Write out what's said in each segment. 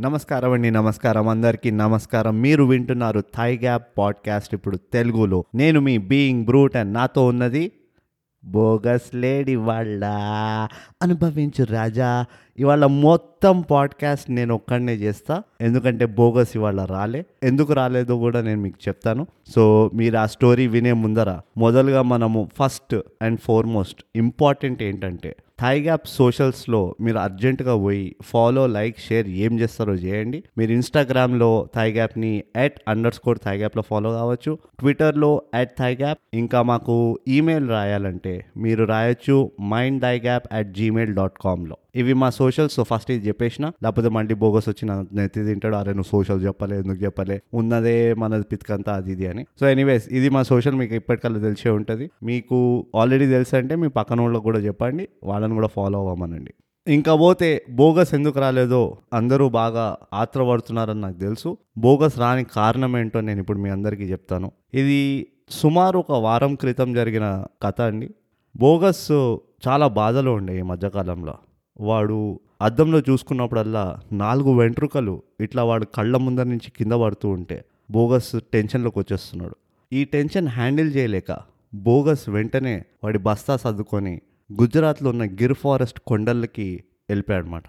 నమస్కారం అండి నమస్కారం. అందరికీ నమస్కారం. మీరు వింటున్నారు థై గ్యాప్ పాడ్కాస్ట్ ఇప్పుడు తెలుగులో నేను మీ బీయింగ్ బ్రూట్ అండ్ నాతో ఉన్నది బోగస్ లేడీ వాళ్ళ. అనుభవించు రాజా. ఇవాళ మొత్తం పాడ్కాస్ట్ నేను ఒక్కడనే చేస్తా. ఎందుకంటే బోగస్ ఇవాళ రాలే. ఎందుకు రాలేదో కూడా నేను మీకు చెప్తాను. సో మీరు ఆ స్టోరీ వినే ముందర మొదలుగా మనము ఫస్ట్ అండ్ ఫార్మోస్ట్ ఇంపార్టెంట్ ఏంటంటే థాయ్ గ్యాప్ సోషల్స్లో మీరు అర్జెంటుగా పోయి ఫాలో లైక్ షేర్ ఏం చేస్తారో చేయండి. మీరు ఇన్స్టాగ్రామ్లో థాయ్ గ్యాప్ని అట్ అండర్ స్కోర్ థాయ్ గ్యాప్లో ఫాలో కావచ్చు. ట్విట్టర్లో అట్ థై గ్యాప్ ఇంకా మాకు ఈమెయిల్ రాయాలంటే మీరు రాయొచ్చు mind Thai Gap at Gmail dot కామ్లో ఇవి మా సోషల్స్. సో ఫస్ట్ ఇది చెప్పేసిన. లేకపోతే మళ్ళీ బోగస్ వచ్చి నెత్తి తింటాడు అరే నువ్వు సోషల్ చెప్పలే ఎందుకు చెప్పలే? ఉన్నదే మనది పితకంతా అది ఇది అని. సో ఎనీవేస్ ఇది మా సోషల్ మీకు ఇప్పటికల్లా తెలిసే ఉంటుంది. మీకు ఆల్రెడీ తెలుసు అంటే మీ పక్కన వాళ్ళకి కూడా చెప్పండి. వాళ్ళని కూడా ఫాలో అవ్వమనండి. ఇంకా పోతే బోగస్ ఎందుకు రాలేదో అందరూ బాగా ఆత్రపడుతున్నారని నాకు తెలుసు. బోగస్ రాని కారణం ఏంటో నేను ఇప్పుడు మీ అందరికీ చెప్తాను. ఇది సుమారు ఒక వారం క్రితం జరిగిన కథ అండి. బోగస్ చాలా బాధలో ఉండే ఈ మధ్యకాలంలో. వాడు అద్దంలో చూసుకున్నప్పుడల్లా నాలుగు వెంట్రుకలు ఇట్లా వాడు కళ్ళ ముందర నుంచి కింద పడుతూ ఉంటే బోగస్ టెన్షన్లోకి వచ్చేస్తున్నాడు. ఈ టెన్షన్ హ్యాండిల్ చేయలేక బోగస్ వెంటనే వాడి బస్తా సర్దుకొని గుజరాత్లో ఉన్న గిర్ ఫారెస్ట్ కొండలకి వెళ్ళిపోయాడనమాట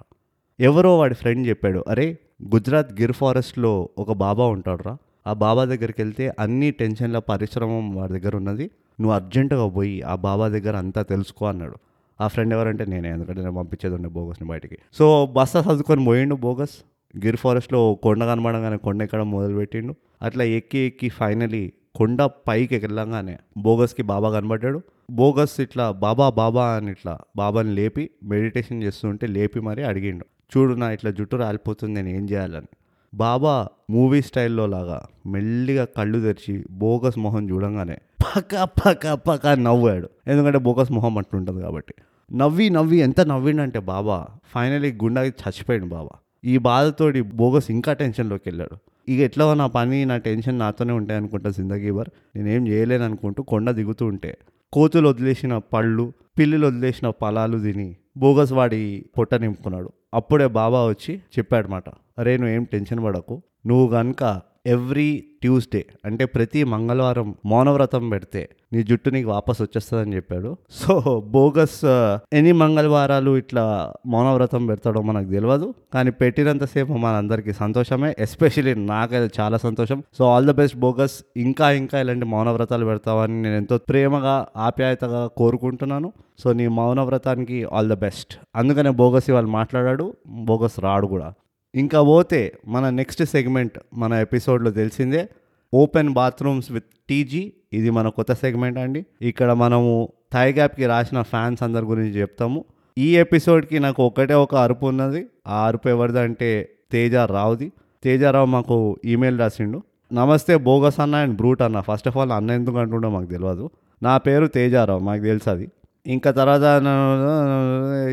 ఎవరో వాడి ఫ్రెండ్ చెప్పాడు అరే గుజరాత్ గిర్ ఫారెస్ట్లో ఒక బాబా ఉంటాడురా. ఆ బాబా దగ్గరికి వెళ్తే అన్ని టెన్షన్ల పరిశ్రమం వాడి దగ్గర ఉన్నది. నువ్వు అర్జెంటుగా పోయి ఆ బాబా దగ్గర అంతా తెలుసుకో అన్నాడు. ఆ ఫ్రెండ్ ఎవరంటే నేనే ఎందుకంటే నేను పంపించేది ఉండే బోగస్ని బయటికి. సో బస్తా చదువుకొని పోయిండు బోగస్. గిర్ ఫారెస్ట్లో కొండ కనబడగానే కొండ ఎక్కడం మొదలుపెట్టిండు. అట్లా ఎక్కి ఎక్కి ఫైనలీ కొండ పైకి వెళ్ళంగానే బోగస్కి బాబా కనబడ్డాడు. బోగస్ ఇట్లా బాబా బాబా అని ఇట్లా బాబాని లేపి మెడిటేషన్ చేస్తుంటే లేపి మరీ అడిగిండు. చూడు నా ఇట్లా జుట్టు రాలిపోతుంది నేను ఏం చేయాలని? బాబా మూవీ స్టైల్లో లాగా మెల్లిగా కళ్ళు తెరిచి బోగస్ మొహం చూడంగానే పక్క పక్క పక్క నవ్వాడు. ఎందుకంటే బోగస్ మొహం అట్లుంటుంది కాబట్టి. నవ్వి నవ్వి ఎంత నవ్విండంటే బాబా ఫైనలీ గుండాకి చచ్చిపోయాడు బాబా. ఈ బాధతోటి బోగస్ ఇంకా టెన్షన్లోకి వెళ్ళాడు. ఇక ఎట్లా నా పని నా టెన్షన్ నాతోనే ఉంటాయి అనుకుంటా జిందగీబర్ నేనేం చేయలేను అనుకుంటూ కొండ దిగుతూ ఉంటే కోతులు వదిలేసిన పళ్ళు పిల్లులు వదిలేసిన పొలాలు తిని బోగస్ వాడి పొట్ట నింపుకున్నాడు. అప్పుడే బాబా వచ్చి చెప్పాడనమాట అరే నువ్వు ఏం టెన్షన్ పడకు. నువ్వు కనుక ఎవ్రీ ట్యూస్డే అంటే ప్రతి మంగళవారం మౌనవ్రతం పెడితే నీ జుట్టు నీకు వాపస్ వచ్చేస్తుందని చెప్పాడు. సో బోగస్ ఎన్ని మంగళవారాలు ఇట్లా మౌనవ్రతం పెడతాడో మనకు తెలియదు కానీ పెట్టినంతసేపు మనందరికీ సంతోషమే. ఎస్పెషలీ నాకైతే చాలా సంతోషం. So all the best Bogus. ఇంకా ఇంకా ఇలాంటి మౌనవ్రతాలు పెడతావని నేను ఎంతో ప్రేమగా ఆప్యాయతగా కోరుకుంటున్నాను. సో నీ మౌనవ్రతానికి ఆల్ ద బెస్ట్. అందుకనే బోగస్ ఇవాళ మాట్లాడాడు. బోగస్ రాడు కూడా. ఇంకా పోతే మన నెక్స్ట్ సెగ్మెంట్ మన ఎపిసోడ్లో తెలిసిందే. Open bathrooms with TG. ఇది మన కొత్త సెగ్మెంట్ అండి. ఇక్కడ మనము థై గ్యాప్కి రాసిన ఫ్యాన్స్ అందరి గురించి చెప్తాము. ఈ ఎపిసోడ్కి నాకు ఒకటే ఒక అరుపు ఉన్నది. ఆ అరుపు ఎవరిదంటే తేజ రావుది తేజారావు మాకు ఈమెయిల్ రాసిండు. నమస్తే బోగస్ అన్న అండ్ బ్రూట్ అన్న. ఫస్ట్ ఆఫ్ ఆల్ అన్న ఎందుకు అంటుండో మాకు తెలియదు నా పేరు తేజారావు మాకు తెలుసు అది ఇంకా తర్వాత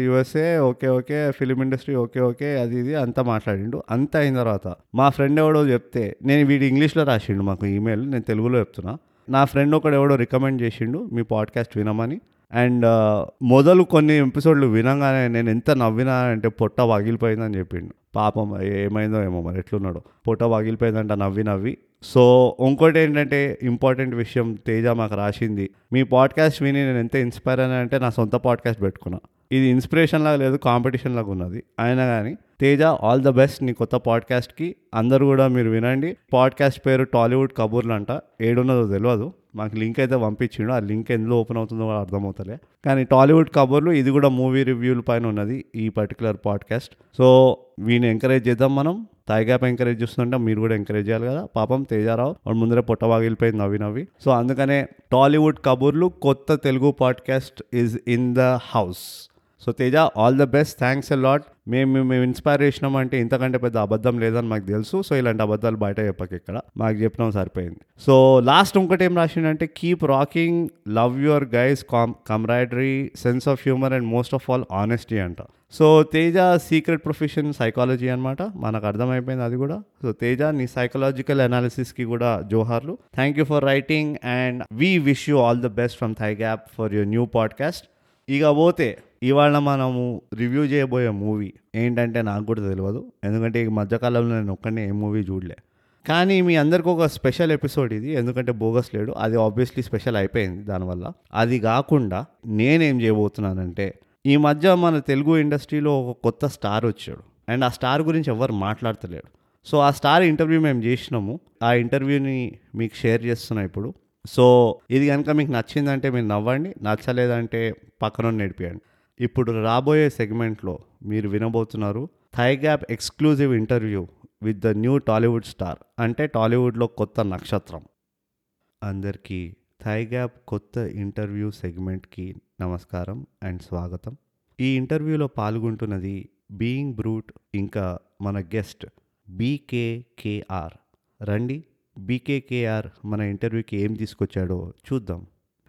USA okay okay film industry okay okay అది ఇది అంతా మాట్లాడిండు. అంతా అయిన తర్వాత మా ఫ్రెండ్ ఎవడో చెప్తే నేను వీడి ఇంగ్లీష్లో రాసిండు మాకు ఈమెయిల్ నేను తెలుగులో చెప్తున్నా. నా ఫ్రెండ్ ఒకడు ఎవడో రికమెండ్ చేసిండు మీ పాడ్కాస్ట్ వినమని. అండ్ uh, మొదలు కొన్ని ఎపిసోడ్లు వినగానే నేను ఎంత నవ్వినా అంటే పొట్ట వాగిలిపోయిందని చెప్పిండు. పాపం ఏమైందో ఏమో మరి ఎట్లున్నాడు. పొట్ట వాగిలిపోయిందంట నవ్వి నవ్వి. సో ఇంకోటి ఏంటంటే ఇంపార్టెంట్ విషయం తేజ మాకు రాసింది. మీ పాడ్కాస్ట్ విని నేను ఎంత ఇన్స్పైర్ అని అంటే నా సొంత పాడ్కాస్ట్ పెట్టుకున్నా. ఇది ఇన్స్పిరేషన్ లాగా లేదు కాంపిటీషన్ లాగా ఉన్నది. అయినా కానీ తేజ ఆల్ ద బెస్ట్ నీ కొత్త పాడ్కాస్ట్కి అందరు కూడా మీరు వినండి. పాడ్కాస్ట్ పేరు టాలీవుడ్ కబూర్లు అంట ఏడున్నదో తెలియదు మాకు లింక్ అయితే పంపించిండు. ఆ లింక్ ఎందులో ఓపెన్ అవుతుందో అర్థమవుతలే. కానీ టాలీవుడ్ కబుర్లు ఇది కూడా మూవీ రివ్యూల పైన ఉన్నది ఈ పర్టికులర్ పాడ్కాస్ట్ సో వీని ఎంకరేజ్ చేద్దాం మనం. తాయిగాప్ ఎంకరేజ్ చేస్తుంటే మీరు కూడా ఎంకరేజ్ చేయాలి కదా. పాపం తేజారావు వాడు ముందరే పొట్ట వాగిలిపోయింది నవ్వి నవ్వి. సో అందుకనే టాలీవుడ్ కబుర్లు కొత్త Telugu podcast is in the house so Teja all the best thanks a lot మేము మేము ఇన్స్పైర్ చేసినాం అంటే ఇంతకంటే పెద్ద అబద్ధం లేదని మాకు తెలుసు. సో ఇలాంటి అబద్ధాలు బయట చెప్పక ఇక్కడ. మాకు చెప్పినాం సరిపోయింది. సో లాస్ట్ ఇంకోటి ఏం రాసిండంటే keep rocking love your guys com camaraderie sense of humour and most of all honesty అంట. So Teja secret profession psychology అనమాట మనకు అర్థమైపోయింది అది కూడా. సో తేజ నీ సైకలాజికల్ అనాలిసిస్కి కూడా జోహార్లు. Thank you for writing and we wish you all the best from Thai Gap for your new podcast ఇక పోతే ఇవాళ మనము రివ్యూ చేయబోయే మూవీ ఏంటంటే నాకు కూడా తెలియదు ఎందుకంటే ఈ మధ్యకాలంలో నేను ఒక్కనే ఏ మూవీ చూడలే. కానీ మీ అందరికి ఒక స్పెషల్ ఎపిసోడ్ ఇది. ఎందుకంటే బోగస్ లేడు. అది ఆబ్వియస్లీ స్పెషల్ అయిపోయింది దానివల్ల. అది కాకుండా నేనేం చేయబోతున్నానంటే ఈ మధ్య మన తెలుగు ఇండస్ట్రీలో ఒక కొత్త స్టార్ వచ్చాడు. అండ్ ఆ స్టార్ గురించి ఎవరు మాట్లాడతలేడు. సో ఆ స్టార్ ఇంటర్వ్యూ మేము చేసినాము. ఆ ఇంటర్వ్యూని మీకు షేర్ చేస్తున్నా ఇప్పుడు. సో ఇది కనుక మీకు నచ్చిందంటే మీరు నవ్వండి. నచ్చలేదంటే పక్కన నడిపియండి ఇప్పుడు రాబోయే సెగ్మెంట్లో మీరు వినబోతున్నారు Thai Gap exclusive interview with the new Tollywood star అంటే టాలీవుడ్లో కొత్త నక్షత్రం. అందరికీ థై గ్యాప్ కొత్త ఇంటర్వ్యూ సెగ్మెంట్కి నమస్కారం అండ్ స్వాగతం. ఈ ఇంటర్వ్యూలో పాల్గొంటున్నది బీయింగ్ బ్రూట్ ఇంకా మన గెస్ట్ బీకేకేఆర్. రండి బీకేకేఆర్ మన ఇంటర్వ్యూకి ఏం తీసుకొచ్చాడో చూద్దాం.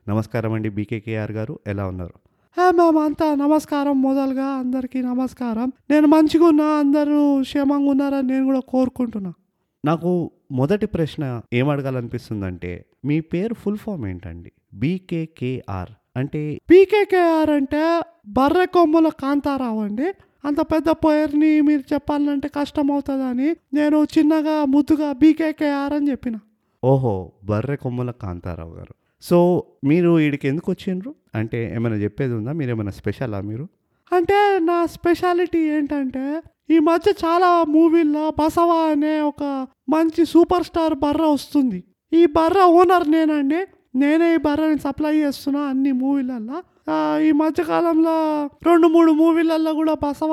నమస్కారం అండి బీకేకేఆర్ గారు ఎలా ఉన్నారు? మేము అంతా నమస్కారం మొదలుగా అందరికీ నమస్కారం. నేను మంచిగా ఉన్నా అందరూ క్షేమంగా ఉన్నారని నేను కూడా కోరుకుంటున్నా. నాకు మొదటి ప్రశ్న ఏం అడగాలనిపిస్తుందంటే మీ పేరు ఫుల్ ఫామ్ ఏంటండి? బీకేకేఆర్ అంటే? పీకేకేఆర్ అంటే బర్రె కొమ్ముల కాంతారావు అండి. అంత పెద్ద పేరుని మీరు చెప్పాలంటే కష్టం అవుతుందని నేను చిన్నగా ముద్దుగా బీకేకేఆర్ అని చెప్పిన. ఓహో బర్రె కొమ్ముల కాంతారావు గారు. సో మీరు వీడికి ఎందుకు వచ్చిండ్రు? అంటే ఏమైనా చెప్పేది ఉందా? మీరు ఏమైనా స్పెషలా మీరు? అంటే నా స్పెషాలిటీ ఏంటంటే ఈ మధ్య చాలా మూవీల్లో బసవా అనే ఒక మంచి సూపర్ స్టార్ బర్ర వస్తుంది. ఈ బర్ర ఓనర్ నేనండి. నేనే ఈ బర్రని సప్లై చేస్తున్నా అన్ని మూవీలల్లో. ఈ మధ్యకాలంలో రెండు మూడు మూవీలల్లో కూడా బసవ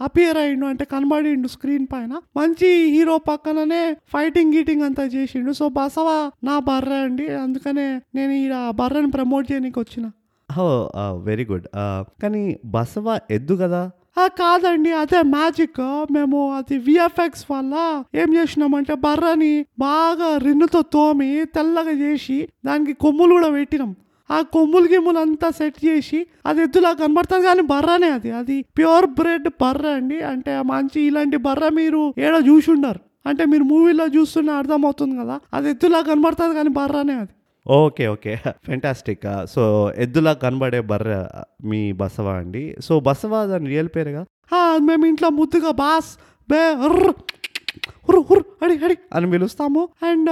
అపియర్ అయ్యిండు అంటే కనబడిండు స్క్రీన్ పైన. మంచి హీరో పక్కననే ఫైటింగ్ గీటింగ్ అంతా చేసిండు. సో బసవ నా బర్ర అండి. అందుకనే నేను ఈ బర్రని ప్రమోట్ చేయడానికి వచ్చిన ఓ వెరీ గుడ్ కానీ బసవ ఎద్దు కదా? ఆ కాదండి అదే మ్యాజిక్ మేము అది విఎఫ్ఎక్స్ వల్ల ఏం చేసినామంటే బర్రని బాగా రిన్నుతో తోమి తెల్లగా చేసి దానికి కొమ్ములు కూడా పెట్టినాం. ఆ కొమ్ములు గిమ్ములు అంతా సెట్ చేసి అది ఎద్దులా కనబడుతుంది కానీ బర్రనే అది. అది ప్యూర్ బ్రెడ్ బర్ర అండి. అంటే మంచి ఇలాంటి బర్ర మీరు ఏడో చూసి ఉండరు అంటే మీరు మూవీలో చూస్తున్న అర్థమవుతుంది కదా. అది ఎద్దులా కనబడుతుంది కానీ బర్రనే అది. Okay okay. ఫెంటాస్టిక్ సో ఎద్దులా కనబడే బర్ర మీ బసవ అండి. సో బసవ దాని రియల్ పేరుగా? మేము ఇంట్లో ముద్దుగా బాస్ బే అడి అడి అని పిలుస్తాము. అండ్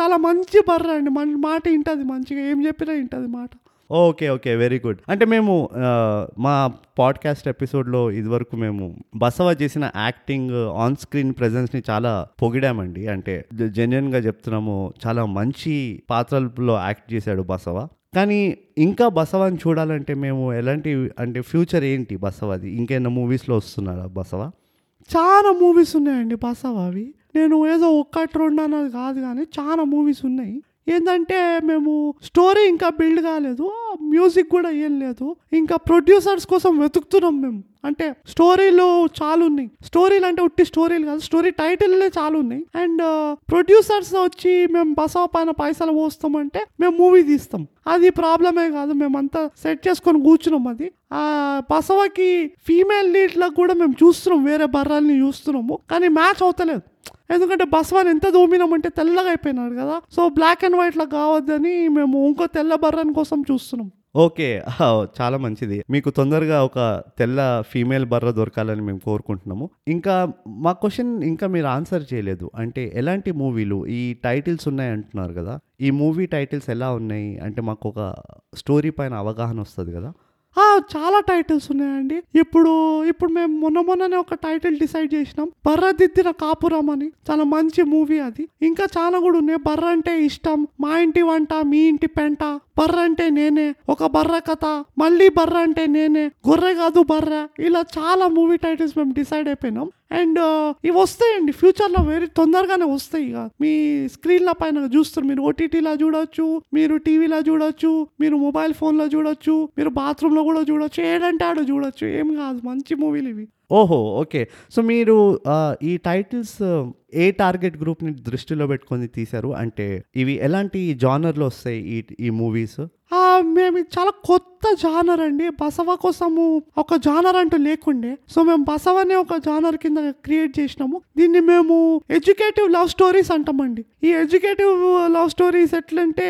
చాలా మంచి బర్ర అండి. మన మాట వింటది మంచిగా. ఏం చెప్పినా వింటది మాట. Okay okay very good. అంటే మేము మా పాడ్కాస్ట్ ఎపిసోడ్లో ఇదివరకు మేము బసవ చేసిన యాక్టింగ్ ఆన్ స్క్రీన్ ప్రెజెన్స్ని చాలా పొగిడామండి. అంటే జెన్యున్గా చెప్తున్నాము చాలా మంచి పాత్రల్లో యాక్ట్ చేశాడు బసవ. కానీ ఇంకా బసవని చూడాలంటే మేము ఎలాంటి అంటే ఫ్యూచర్ ఏంటి బసవది? ఇంకేమైనా మూవీస్లో వస్తున్నారా బసవ? చాలా మూవీస్ ఉన్నాయండి బసవ అవి నేను ఏదో ఒక్కటి రెండు అన్నది కాదు కానీ చాలా మూవీస్ ఉన్నాయి. ఏంటంటే మేము స్టోరీ ఇంకా బిల్డ్ కాలేదు మ్యూజిక్ కూడా ఏం లేదు ఇంకా ప్రొడ్యూసర్స్ కోసం వెతుకుతున్నాం మేము. అంటే స్టోరీలు చాలా ఉన్నాయి స్టోరీలు అంటే ఉట్టి స్టోరీలు కాదు స్టోరీ టైటిల్లే చాలా ఉన్నాయి అండ్ ప్రొడ్యూసర్స్ వచ్చి మేము బసవ పైన పైసలు పోస్తామంటే మేము మూవీ తీస్తాం. అది ప్రాబ్లమే కాదు మేమంతా సెట్ చేసుకొని కూర్చున్నాం అది. ఆ బసవకి ఫీమేల్ లీడ్లకు కూడా మేము చూస్తున్నాం వేరే బర్రాల్ని చూస్తున్నాము. కానీ మ్యాచ్ అవుతలేదు. ఎందుకంటే బస్వాన్ ఎంత దోమినామంటే తెల్లగా అయిపోయినాడు కదా. సో బ్లాక్ అండ్ వైట్లో కావద్దని మేము ఇంకో తెల్ల బర్రన్ కోసం చూస్తున్నాం. ఓకే. చాలా మంచిది. మీకు తొందరగా ఒక తెల్ల ఫీమేల్ బర్ర దొరకాలని మేము కోరుకుంటున్నాము. ఇంకా మా క్వశ్చన్ ఇంకా మీరు ఆన్సర్ చేయలేదు. అంటే ఎలాంటి మూవీలు? ఈ టైటిల్స్ ఉన్నాయి అంటున్నారు కదా. ఈ మూవీ టైటిల్స్ ఎలా ఉన్నాయి? అంటే మాకు ఒక స్టోరీ పైన అవగాహన వస్తుంది కదా. చాలా టైటిల్స్ ఉన్నాయండి. ఇప్పుడు ఇప్పుడు మేము మొన్న మొన్ననే ఒక టైటిల్ డిసైడ్ చేసినాం. బర్రదిద్దిన కాపురం అని. చాలా మంచి మూవీ అది. ఇంకా చాలా కూడా ఉన్నాయి. బర్ర అంటే ఇష్టం. మా ఇంటి వంట మీ ఇంటి పెంట. బర్ర అంటే నేనే. ఒక బర్ర కథ. మళ్ళీ బర్ర అంటే నేనే. గొర్రె కాదు బర్ర. ఇలా చాలా మూవీ టైటిల్స్ మేము డిసైడ్ అయిపోయినాం. అండ్ ఇవి వస్తాయండి. ఫ్యూచర్లో వెరీ తొందరగానే వస్తాయి ఇక. మీ స్క్రీన్ల పైన చూస్తారు మీరు ఓటీటీలో చూడొచ్చు మీరు టీవీలో చూడొచ్చు మీరు మొబైల్ ఫోన్లో చూడొచ్చు మీరు బాత్రూంలో కూడా చూడొచ్చు ఏడంటే ఆడ చూడొచ్చు. ఏం కాదు మంచి మూవీలు ఇవి. ఓహో ఓకే. సో మీరు ఈ టైటిల్స్ ఏ టార్గెట్ గ్రూప్ని దృష్టిలో పెట్టుకొని తీశారు? అంటే ఇవి ఎలాంటి జానర్లో వస్తాయి ఈ ఈ మూవీస్? మేము చాలా కొత్త జానర్ అండి. బసవ కోసము ఒక జానర్ అంటూ లేకుండే. సో మేము బసవ అనే ఒక జానర్ కింద క్రియేట్ చేసినాము. దీన్ని మేము ఎడ్యుకేటివ్ లవ్ స్టోరీస్ అంటామండి. ఈ ఎడ్యుకేటివ్ లవ్ స్టోరీస్ ఎట్లంటే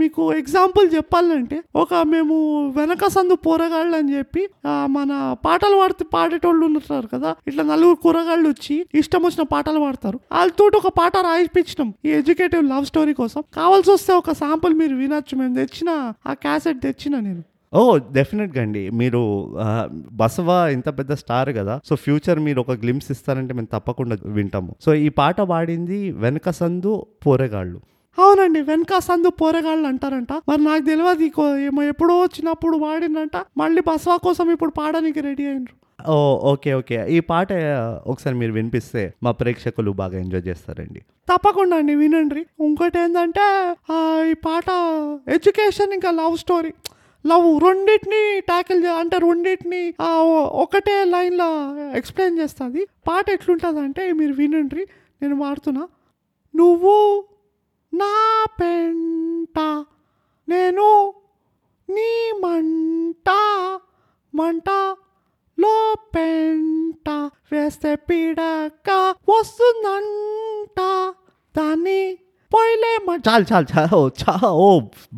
మీకు ఎగ్జాంపుల్ చెప్పాలంటే ఒక మేము వెనక సందు పోరగాళ్ళు అని చెప్పి మన పాటలు పాడితే పాడేటోళ్ళు ఉంటారు కదా. ఇట్లా నలుగురు కూరగాళ్ళు వచ్చి ఇష్టం వచ్చిన పాటలు పాడతారు. వాళ్ళతో ఒక పాట రాయిపించినాం. ఈ ఎడ్యుకేటివ్ లవ్ స్టోరీ కోసం. కావాల్సి వస్తే ఒక శాంపుల్ మీరు వినొచ్చు. మేము తెచ్చిన ఆ క్యాసెట్ తెచ్చిన నేను. ఓ డెఫినెట్గా అండి. మీరు బసవ ఇంత పెద్ద స్టార్ కదా. సో ఫ్యూచర్ మీరు ఒక గ్లిమ్స్ ఇస్తారంటే మేము తప్పకుండా వింటాము. సో ఈ పాట పాడింది వెనక సందు పోరెగాళ్ళు. అవునండి. వెనక సందు పోరగాళ్ళు అంటారంట. మరి నాకు తెలియదు ఏమో ఎప్పుడో వచ్చినప్పుడు వాడిందంట మళ్ళీ బసవా కోసం ఇప్పుడు పాడడానికి రెడీ అయినరు. ఓ ఓకే ఓకే. ఈ పాట ఒకసారి మీరు వినిపిస్తే మా ప్రేక్షకులు బాగా ఎంజాయ్ చేస్తారండి. తప్పకుండా అండి వినండి. ఇంకోటి ఏంటంటే ఆ, ఈ పాట ఎడ్యుకేషన్ ఇంకా లవ్ స్టోరీ. లవ్ రెండింటిని ట్యాకిల్ అంటే రెండింటిని ఒకటే లైన్లో ఎక్స్ప్లెయిన్ చేస్తుంది. పాట ఎట్లుంటుంది అంటే మీరు వినండి నేను వాడుతున్నా. నువ్వు నా పెంట నేను నీ మంట మంట లో పెంట వేస్తే పీడక వస్తుందంట. దాన్ని పోయిలే చాలు చాలు చాలు ఓ, చా ఓ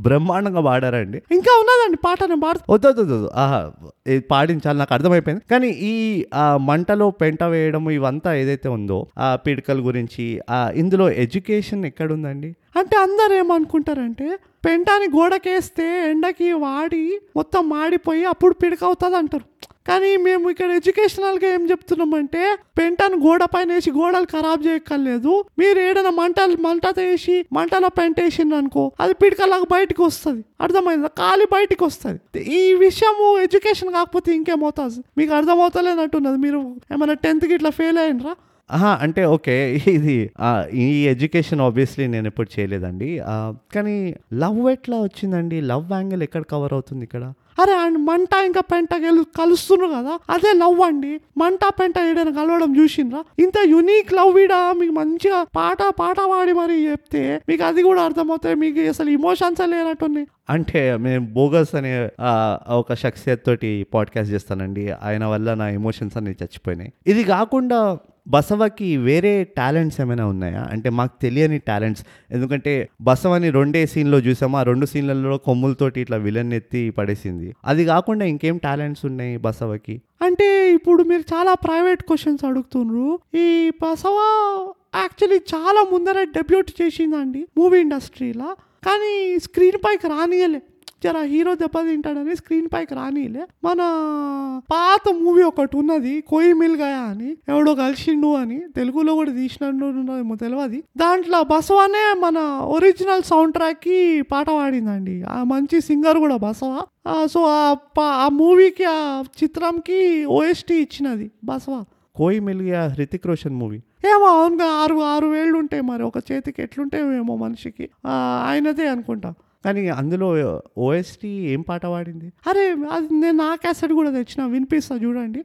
బ్రహ్మాండంగా పాడారండి. ఇంకా ఉన్నదండి పాట నేను వద్దు ఆహా ఇది నాకు అర్థమైపోయింది. కానీ ఈ మంటలో పెంట వేయడం ఇవంతా ఏదైతే ఉందో ఆ పిడకల గురించి ఆ, ఇందులో ఎడ్యుకేషన్ ఎక్కడుందండి? అంటే అందరు ఏమనుకుంటారంటే పెంటాని గోడకేస్తే ఎండకి వాడి మొత్తం మాడిపోయి అప్పుడు పిడక అవుతుంది అంటారు కానీ మేము ఇక్కడ ఎడ్యుకేషనల్గా ఏం చెప్తున్నామంటే పెంటను గోడ పైన వేసి గోడలు ఖరాబ్ చేయక్కర్లేదు. మీరు ఏదైనా మంటలు మంట వేసి మంటలో పెంట వేసిండ్రు అనుకో అది పిడకలాగా బయటికి వస్తుంది. అర్థమైందా? కాలి బయటికి వస్తుంది. ఈ విషయము ఎడ్యుకేషన్ కాకపోతే ఇంకేమవుతుంది మీకు అర్థమవుతలేనట్టున్నది. మీరు ఏమైనా టెన్త్కి ఇట్లా ఫెయిల్ అయినరా? అంటే ఓకే ఇది ఈ ఎడ్యుకేషన్ ఆబ్వియస్లీ నేను ఎప్పుడు చేయలేదండి. కానీ లవ్ ఎట్లా వచ్చిందండి? లవ్ యాంగిల్ ఎక్కడ కవర్ అవుతుంది ఇక్కడ? అరే అండ్ మంట ఇంకా పెంట కలుస్తున్నారు కదా అదే లవ్ అండి మంట పెంట ఏడైనా కలవడం చూసిండ్రా? ఇంత యునీక్ లవ్ వీడా మీకు మంచిగా పాట పాట పాడి మరి చెప్తే మీకు అది కూడా అర్థమవుతాయి మీకు అసలు ఇమోషన్స్ లేనట్టుంది. అంటే మేము బోగస్ అనే ఒక శక్సియత్ తోటి పాడ్కాస్ట్ చేస్తానండి. ఆయన వల్ల నా ఎమోషన్స్ అన్ని చచ్చిపోయినాయి. ఇది కాకుండా బసవకి వేరే టాలెంట్స్ ఏమైనా ఉన్నాయా? అంటే మాకు తెలియని టాలెంట్స్. ఎందుకంటే బసవని రెండే సీన్లో చూసాము. ఆ రెండు సీన్లలో కొమ్ములతోటి ఇట్లా విలన్ ఎత్తి పడేసింది. అది కాకుండా ఇంకేం టాలెంట్స్ ఉన్నాయి బసవకి? అంటే ఇప్పుడు మీరు చాలా ప్రైవేట్ క్వశ్చన్స్ అడుగుతున్నారు ఈ బసవ యాక్చువల్లీ చాలా ముందర డెబ్యూట్ చేసిందండి మూవీ ఇండస్ట్రీలో. కానీ స్క్రీన్ పైకి రానియలే. జర హీరో దెబ్బతింటాడని స్క్రీన్ పైకి రానియలే మన పాత మూవీ ఒకటి ఉన్నది కోయి మిల్ గయా అని ఎవడో కలిసిండు అని తెలుగులో కూడా తీసినట్టు ఉన్నదేమో తెలియదు దాంట్లో బసవనే మన ఒరిజినల్ సౌండ్ ట్రాక్కి పాట పాడిందండి. ఆ మంచి సింగర్ కూడా బసవ. సో ఆ మూవీకి ఆ చిత్రంకి ఓఎస్టీ ఇచ్చినది బసవ. కోయి మెలిగా హృతిక్ రోషన్ మూవీ. ఏమో అవునుగా ఆరు ఆరు వేళ్ళు ఉంటాయి మరి. ఒక చేతికి ఎట్లుంటాయి ఏమో మనిషికి. ఆయనదే అనుకుంటా. కానీ అందులో ఓఎస్టీ ఏం పాట పాడింది? అరే అది నేను నా క్యాసెట్ కూడా తెచ్చిన వినిపిస్తా చూడండి.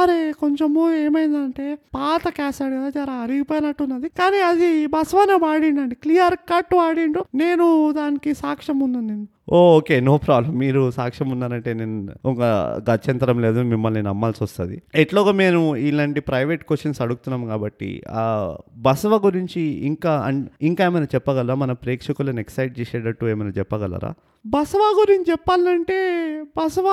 అరే కొంచెము ఏమైందంటే పాత క్యాసెట్ కదా జర అరిగిపోయినట్టున్నది. కానీ అది బసవనే వాడిండండి క్లియర్ కట్ వాడిండు నేను దానికి సాక్ష్యం ఉన్నాను నేను. Oh okay no problem. మీరు సాక్ష్యం ఉన్నారంటే నేను ఒక గత్యంతరం లేదు మిమ్మల్ని నమ్మాల్సి వస్తుంది. ఎట్లాగో మేము ఇలాంటి ప్రైవేట్ క్వశ్చన్స్ అడుగుతున్నాం కాబట్టి ఆ బసవ గురించి ఇంకా అన్- ఇంకా ఏమైనా చెప్పగలరా? మన ప్రేక్షకులను ఎక్సైట్ చేసేటట్టు ఏమైనా చెప్పగలరా? బసవ గురించి చెప్పాలంటే బసవ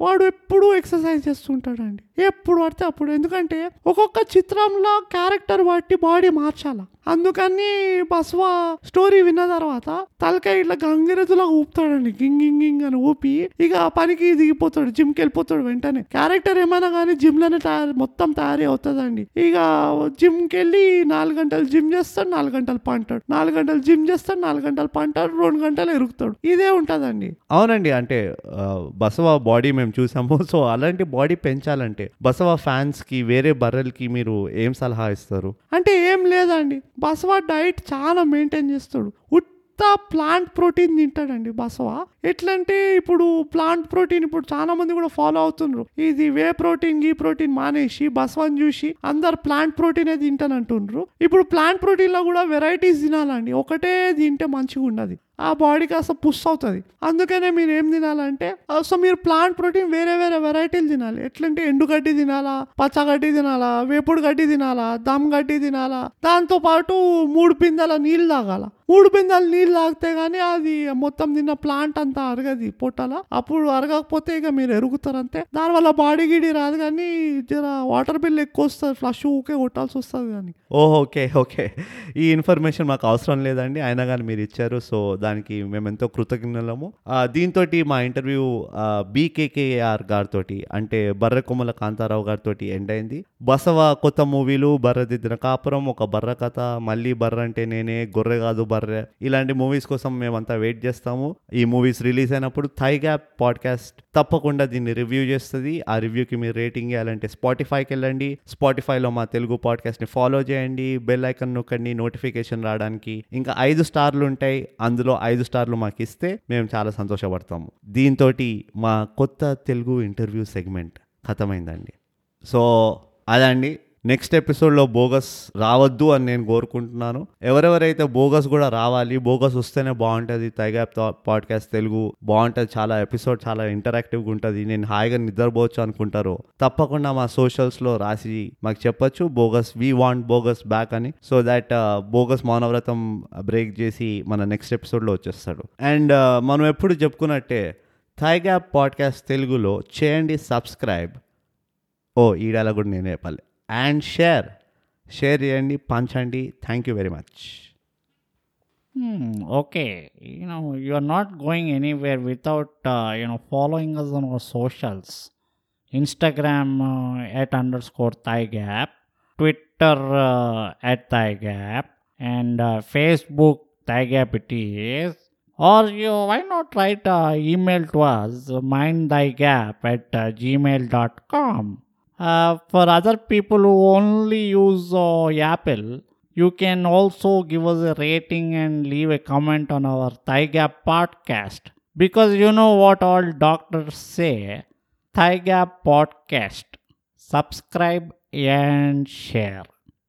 వాడు ఎప్పుడు ఎక్సర్సైజ్ చేస్తుంటాడండి. ఎప్పుడు పడితే అప్పుడు. ఎందుకంటే ఒక్కొక్క చిత్రంలో క్యారెక్టర్ బట్టి బాడీ మార్చాలా? అందుకని బసవ స్టోరీ విన్న తర్వాత తలకాయ ఇట్లా గంగిరెద్దులా ఊపుతాడండి. గింగ్ గింగ్ గింగ్ అని ఊపి ఇక పనికి దిగిపోతాడు జిమ్కి వెళ్ళిపోతాడు వెంటనే. క్యారెక్టర్ ఏమైనా కానీ జిమ్లోనే తయారు మొత్తం తయారీ అవుతుందండి. ఇక జిమ్కి వెళ్ళి నాలుగు గంటలు జిమ్ చేస్తాడు నాలుగు గంటలు పంటాడు. నాలుగు గంటలు జిమ్ చేస్తాడు నాలుగు గంటలు పంటాడు రెండు గంటలు ఎరుగుతాడు. ఇదే ఉంటుందండి. అవునండి. అంటే బసవ బాడీ మేము చూసాము. సో అలాంటి బాడీ పెంచాలంటే బసవ ఫ్యాన్స్కి వేరే బర్రెలకి మీరు ఏం సలహా ఇస్తారు? అంటే ఏం లేదండి. బసవ డైట్ చాలా మెయింటైన్ చేస్తాడు. ఉత్త ప్లాంట్ ప్రోటీన్ తింటాడండి బసవ. ఎట్లంటే ఇప్పుడు ప్లాంట్ ప్రోటీన్ ఇప్పుడు చాలా మంది కూడా ఫాలో అవుతున్నారు ఇది వే ప్రోటీన్ గీ ప్రోటీన్ మానేసి బసవని చూసి అందరు ప్లాంట్ ప్రోటీనే తింటానంటుండ్రు. ఇప్పుడు ప్లాంట్ ప్రోటీన్లో కూడా వెరైటీస్ తినాలండి. ఒకటే తింటే మంచిగా ఉండదు ఆ బాడీకి అసలు పుష్ అవుతుంది. అందుకనే మీరు ఏం తినాలంటే సో మీరు ప్లాంట్ ప్రోటీన్ వేరే వేరే వెరైటీలు తినాలి. ఎట్లంటే ఎండుగడ్డి తినాలా పచ్చగడ్డి తినాలా వేపుడు గడ్డి తినాలా దమ్ గడ్డి తినాలా దాంతో పాటు మూడు పిందెల నీళ్ళు తాగాల. మూడు పిందెల నీళ్ళు తాగితే గానీ అది మొత్తం తిన్న ప్లాంట్ అంతా అరగది పొట్టాల. అప్పుడు అరగకపోతే ఇక మీరు ఎరుగుతారంతే. దానివల్ల బాడీ గిడి రాదు కానీ జర వాటర్ బిల్ ఎక్కువ వస్తుంది ఫ్లష్ ఊకే కొట్టాల్సి వస్తుంది కానీ ఓహ్ ఓకే ఓకే. ఈ ఇన్ఫర్మేషన్ మాకు అవసరం లేదండి. అయినా కానీ మీరు ఇచ్చారు సో దానికి మేము ఎంతో దీంతో మా ఇంటర్వ్యూ బీకేకేఆర్ గారితో అంటే బర్రె కొమ్మల కాంతారావు గారితో ఎండ్ అయింది. బసవ కొత్త మూవీలు బర్రదిద్దిన కాపురం ఒక బర్ర కథ మళ్ళీ బర్ర అంటే నేనే గొర్రె కాదు బర్రె ఇలాంటి మూవీస్ కోసం మేమంతా వెయిట్ చేస్తాము. ఈ మూవీస్ రిలీజ్ అయినప్పుడు థై గ్యాప్ పాడ్కాస్ట్ తప్పకుండా దీన్ని రివ్యూ చేస్తుంది. ఆ రివ్యూకి మీరు రేటింగ్ ఇవ్వాలంటే స్పాటిఫైకి వెళ్ళండి. స్పాటిఫైలో మా తెలుగు పాడ్కాస్ట్ని ఫాలో చేయండి. బెల్ ఐకన్ నొక్కండి నోటిఫికేషన్ రావడానికి. ఇంకా ఐదు స్టార్లు ఉంటాయి. అందులో ఐదు స్టార్లు మాకు ఇస్తే మేము చాలా సంతోషపడతాము. దీంతో మా కొత్త తెలుగు ఇంటర్వ్యూ సెగ్మెంట్ ఖతమైందండి సో అదండి. నెక్స్ట్ ఎపిసోడ్లో బోగస్ రావద్దు అని నేను కోరుకుంటున్నాను. ఎవరెవరైతే బోగస్ కూడా రావాలి బోగస్ వస్తేనే బాగుంటుంది. తైగా పాడ్కాస్ట్ తెలుగు బాగుంటుంది. చాలా ఎపిసోడ్ చాలా ఇంటరాక్టివ్గా ఉంటుంది. నేను హాయిగా నిద్రపోవచ్చు అనుకుంటారు. తప్పకుండా మా సోషల్స్లో రాసి మాకు చెప్పొచ్చు. Bogus we want Bogus back అని. సో దాట్ uh, బోగస్ మౌనవ్రతం బ్రేక్ చేసి మన నెక్స్ట్ ఎపిసోడ్లో వచ్చేస్తాడు. అండ్ uh, మనం ఎప్పుడు చెప్పుకున్నట్టే థైగ్యాప్ పాడ్కాస్ట్ తెలుగులో చేయండి సబ్స్క్రైబ్ ఓ ఈ డైలాగ్ కూడా నేను చెప్పాలి. అండ్ షేర్ షేర్ చేయండి పంచండి thank you very much Hmm, okay. You know, you are not going anywhere without, uh, you know, following us on our socials. Instagram uh, at underscore thigh gap, Twitter uh, at thigh gap, and uh, Facebook thigh gap it is. Or you, why not write uh, email to us, mindthygap at uh, gmail.com. uh, for other people who only use uh, Apple, you can also give us a rating and leave a comment on our Thigh Gap podcast. Because you know what all doctors say Thigh Gap podcast. Subscribe and share.